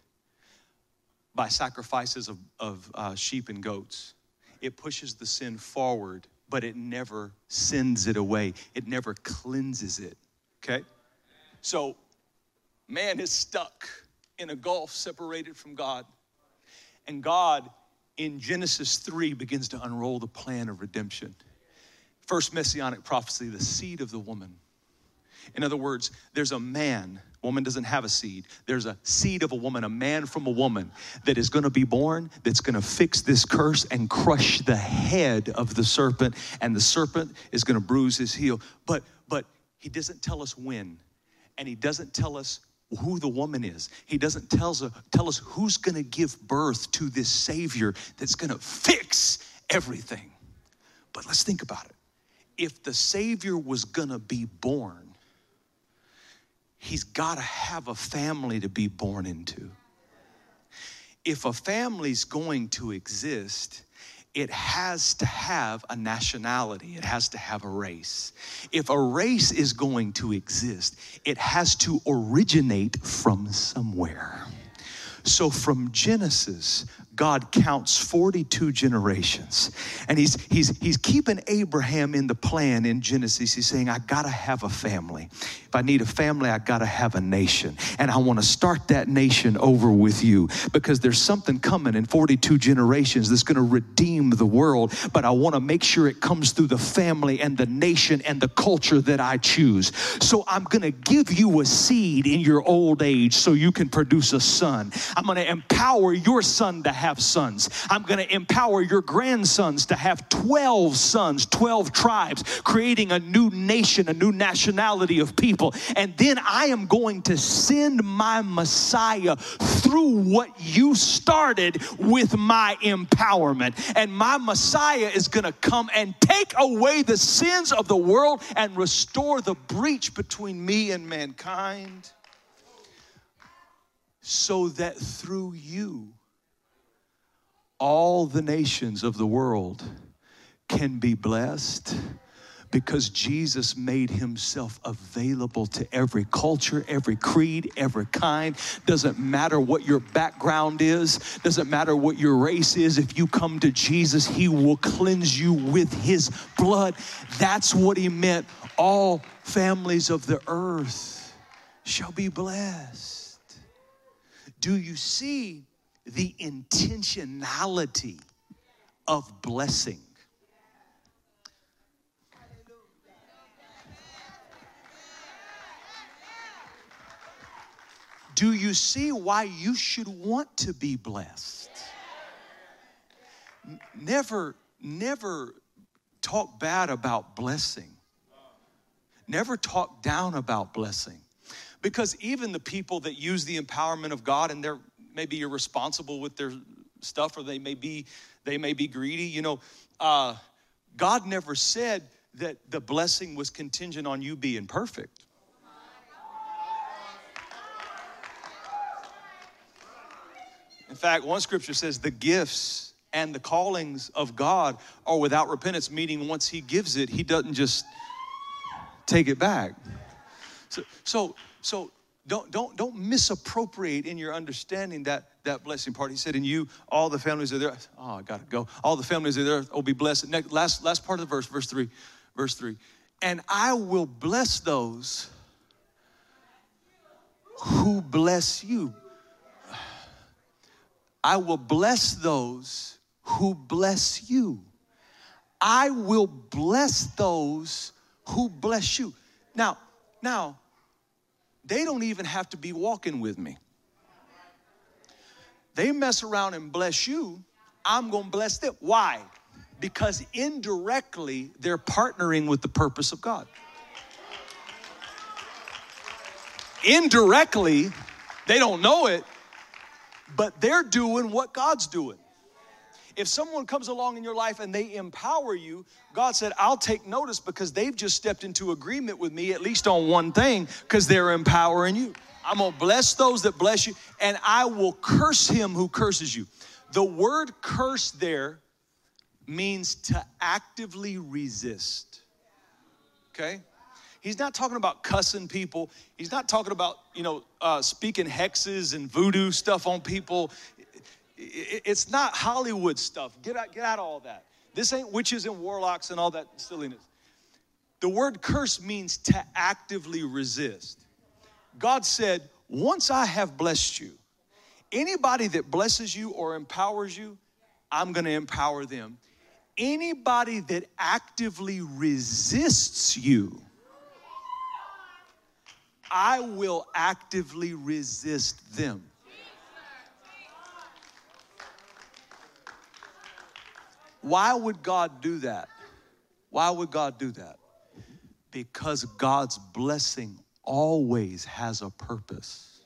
S2: by sacrifices of, of uh, sheep and goats. It pushes the sin forward, but it never sends it away. It never cleanses it. Okay? So, man is stuck in a gulf separated from God. And God, in Genesis 3, begins to unroll the plan of redemption. First messianic prophecy, the seed of the woman. In other words, there's a man, woman doesn't have a seed. There's a seed of a woman, a man from a woman that is going to be born, that's going to fix this curse and crush the head of the serpent, and the serpent is going to bruise his heel. But but he doesn't tell us when, and he doesn't tell us who the woman is. He doesn't tell us, tell us who's going to give birth to this Savior that's going to fix everything. But let's think about it if the Savior was gonna be born, he's gotta have a family to be born into. If a family's going to exist, it has to have a nationality, it has to have a race. If a race is going to exist, it has to originate from somewhere. So from Genesis, God counts 42 generations. And he's, he's, he's keeping Abraham in the plan in Genesis. He's saying, I gotta have a family. If I need a family, I gotta have a nation. And I wanna start that nation over with you because there's something coming in 42 generations that's gonna redeem the world. But I wanna make sure it comes through the family and the nation and the culture that I choose. So I'm gonna give you a seed in your old age so you can produce a son. I'm gonna empower your son to have sons. I'm going to empower your grandsons to have 12 sons, 12 tribes, creating a new nation, a new nationality of people. And then I am going to send my Messiah through what you started with my empowerment. And my Messiah is going to come and take away the sins of the world and restore the breach between me and mankind so that through you all the nations of the world can be blessed because Jesus made himself available to every culture, every creed, every kind. Doesn't matter what your background is, doesn't matter what your race is. If you come to Jesus, he will cleanse you with his blood. That's what he meant. All families of the earth shall be blessed. Do you see the intentionality of blessing. Do you see why you should want to be blessed? Never, never talk bad about blessing. Never talk down about blessing. Because even the people that use the empowerment of God and they're may be irresponsible with their stuff or they may be they may be greedy. You know uh, god never said that the blessing was contingent on you being perfect. In fact one scripture says the gifts and the callings of god are without repentance meaning once he gives it he doesn't just take it back. So so so don't don't don't misappropriate in your understanding that that blessing part. He said, "In you, all the families are there." Oh, I gotta go. All the families are there will be blessed. Next, last last part of the verse, verse three, verse three, and I will bless those who bless you. I will bless those who bless you. I will bless those who bless you. Now, now, they don't even have to be walking with me. They mess around and bless you, I'm gonna bless them. Why? Because indirectly, they're partnering with the purpose of God. Indirectly, they don't know it, but they're doing what God's doing. If someone comes along in your life and they empower you, God said, I'll take notice because they've just stepped into agreement with me, at least on one thing, because they're empowering you. I'm gonna bless those that bless you, and I will curse him who curses you. The word curse there means to actively resist. Okay? He's not talking about cussing people. He's not talking about, you know, uh, speaking hexes and voodoo stuff on people. It's not Hollywood stuff. Get out, get out of all that. This ain't witches and warlocks and all that silliness. The word curse means to actively resist. God said, Once I have blessed you, anybody that blesses you or empowers you, I'm gonna empower them. Anybody that actively resists you, I will actively resist them. Why would God do that? Why would God do that? Because God's blessing always has a purpose.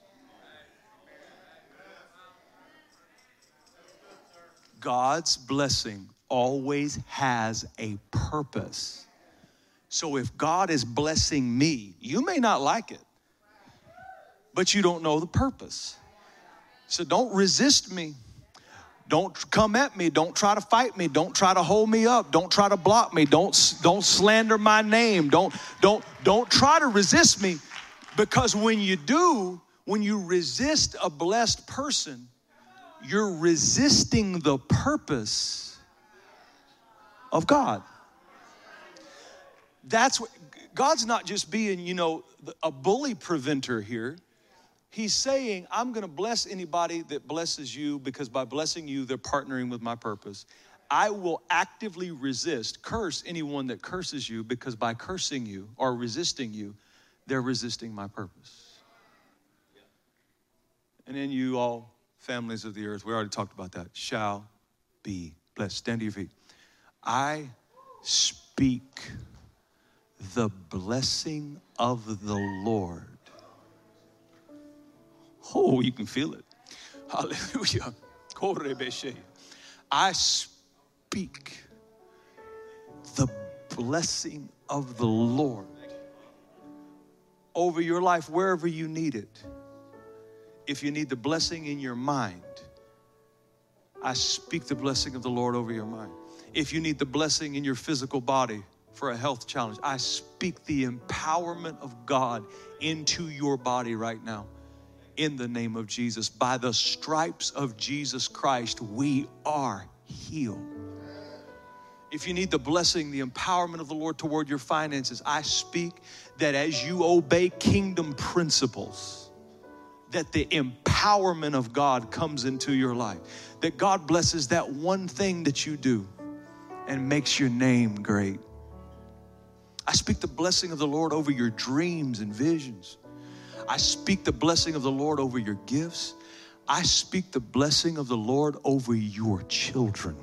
S2: God's blessing always has a purpose. So if God is blessing me, you may not like it, but you don't know the purpose. So don't resist me. Don't come at me. Don't try to fight me. Don't try to hold me up. Don't try to block me. Don't don't slander my name. Don't don't don't try to resist me because when you do, when you resist a blessed person, you're resisting the purpose of God. That's what God's not just being, you know, a bully preventer here. He's saying, I'm going to bless anybody that blesses you because by blessing you, they're partnering with my purpose. I will actively resist, curse anyone that curses you because by cursing you or resisting you, they're resisting my purpose. And then you all, families of the earth, we already talked about that, shall be blessed. Stand to your feet. I speak the blessing of the Lord Oh, you can feel it. Hallelujah. I speak the blessing of the Lord over your life wherever you need it. If you need the blessing in your mind, I speak the blessing of the Lord over your mind. If you need the blessing in your physical body for a health challenge, I speak the empowerment of God into your body right now in the name of Jesus. By the stripes of Jesus Christ, we are healed. If you need the blessing, the empowerment of the Lord toward your finances, I speak that as you obey kingdom principles, that the empowerment of God comes into your life. That God blesses that one thing that you do and makes your name great. I speak the blessing of the Lord over your dreams and visions. I speak the blessing of the Lord over your gifts. I speak the blessing of the Lord over your children.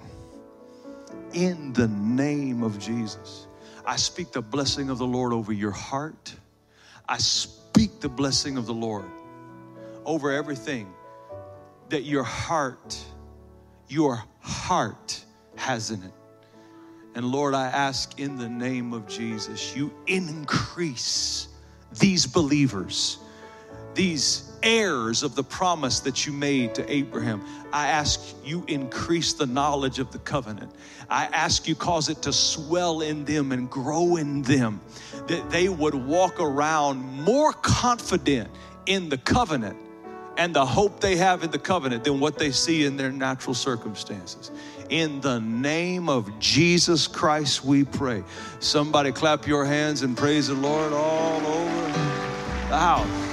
S2: In the name of Jesus. I speak the blessing of the Lord over your heart. I speak the blessing of the Lord over everything that your heart, your heart has in it. And Lord, I ask in the name of Jesus, you increase these believers these heirs of the promise that you made to Abraham. I ask you increase the knowledge of the covenant. I ask you cause it to swell in them and grow in them, that they would walk around more confident in the covenant and the hope they have in the covenant than what they see in their natural circumstances. In the name of Jesus Christ, we pray. Somebody clap your hands and praise the Lord all over the house.